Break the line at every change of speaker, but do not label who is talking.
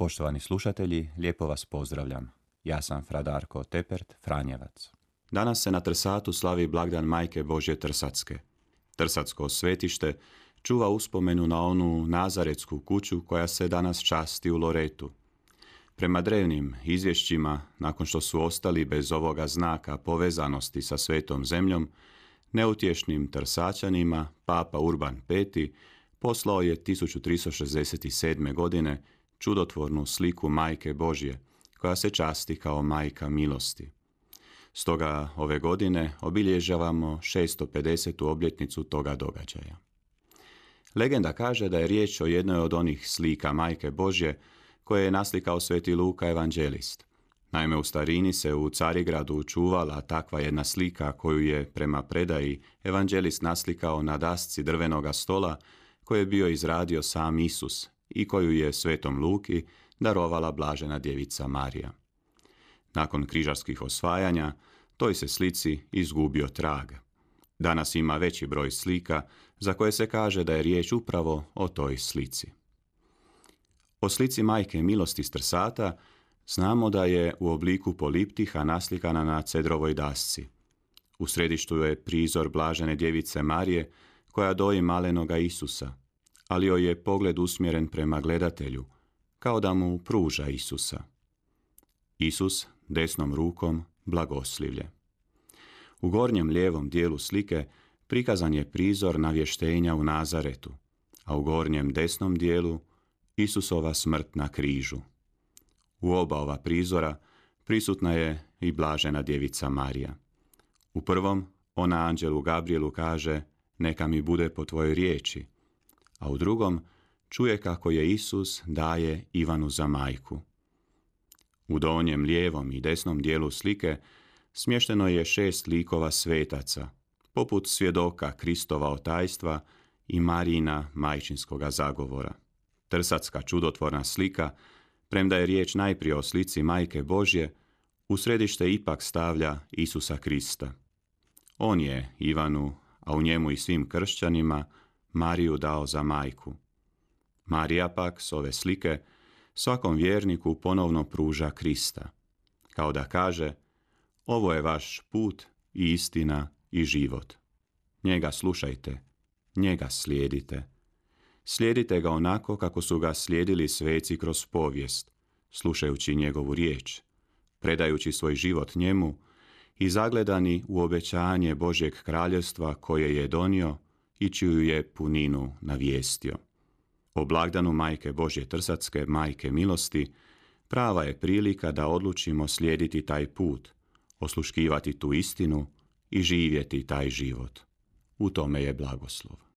Poštovani slušatelji, lijepo vas pozdravljam. Ja sam Fradarko Tepert, Franjevac. Danas se na Trsatu slavi blagdan Majke Božje Trsatske. Trsatsko svetište čuva uspomenu na onu nazaretsku kuću koja se danas časti u Loretu. Prema drevnim izvješćima, nakon što su ostali bez ovoga znaka povezanosti sa svetom zemljom, neutješnim Trsačanima, papa Urban V poslao je 1367. godine čudotvornu sliku Majke Božje, koja se časti kao majka milosti. Stoga ove godine obilježavamo 650. obljetnicu toga događaja. Legenda kaže da je riječ o jednoj od onih slika Majke Božje koje je naslikao sveti Luka evanđelist. Naime, u starini se u Carigradu čuvala takva jedna slika koju je prema predaji evanđelist naslikao na dasci drvenoga stola koje je bio izradio sam Isus i koju je svetom Luki darovala blažena djevica Marija. Nakon križarskih osvajanja, toj se slici izgubio trag. Danas ima veći broj slika za koje se kaže da je riječ upravo o toj slici. O slici majke milosti strsata znamo da je u obliku poliptiha naslikana na cedrovoj dasci. U središtu je prizor blažene djevice Marije koja doji malenoga Isusa, ali joj je pogled usmjeren prema gledatelju, kao da mu pruža Isusa. Isus desnom rukom blagoslivlje. U gornjem lijevom dijelu slike prikazan je prizor navještenja u Nazaretu, a u gornjem desnom dijelu Isusova smrt na križu. U oba ova prizora prisutna je i blažena djevica Marija. U prvom ona anđelu Gabrielu kaže neka mi bude po tvojoj riječi, a u drugom čuje kako je Isus daje Ivanu za majku. U donjem lijevom i desnom dijelu slike smješteno je šest likova svetaca, poput svjedoka Kristova otajstva i Marina majčinskoga zagovora. Trsatska čudotvorna slika, premda je riječ najprije o slici Majke Božje, u središte ipak stavlja Isusa Krista. On je Ivanu, a u njemu i svim kršćanima, Mariju dao za majku. Marija pak s ove slike svakom vjerniku ponovno pruža Krista, kao da kaže ovo je vaš put i istina i život. Njega slušajte, njega slijedite. Slijedite ga onako kako su ga slijedili sveci kroz povijest, slušajući njegovu riječ, predajući svoj život njemu i zagledani u obećanje Božjeg kraljevstva koje je donio i čiju je puninu navijestio. O blagdanu Majke Božje Trsatske, Majke milosti, prava je prilika da odlučimo slijediti taj put, osluškivati tu istinu i živjeti taj život. U tome je blagoslov.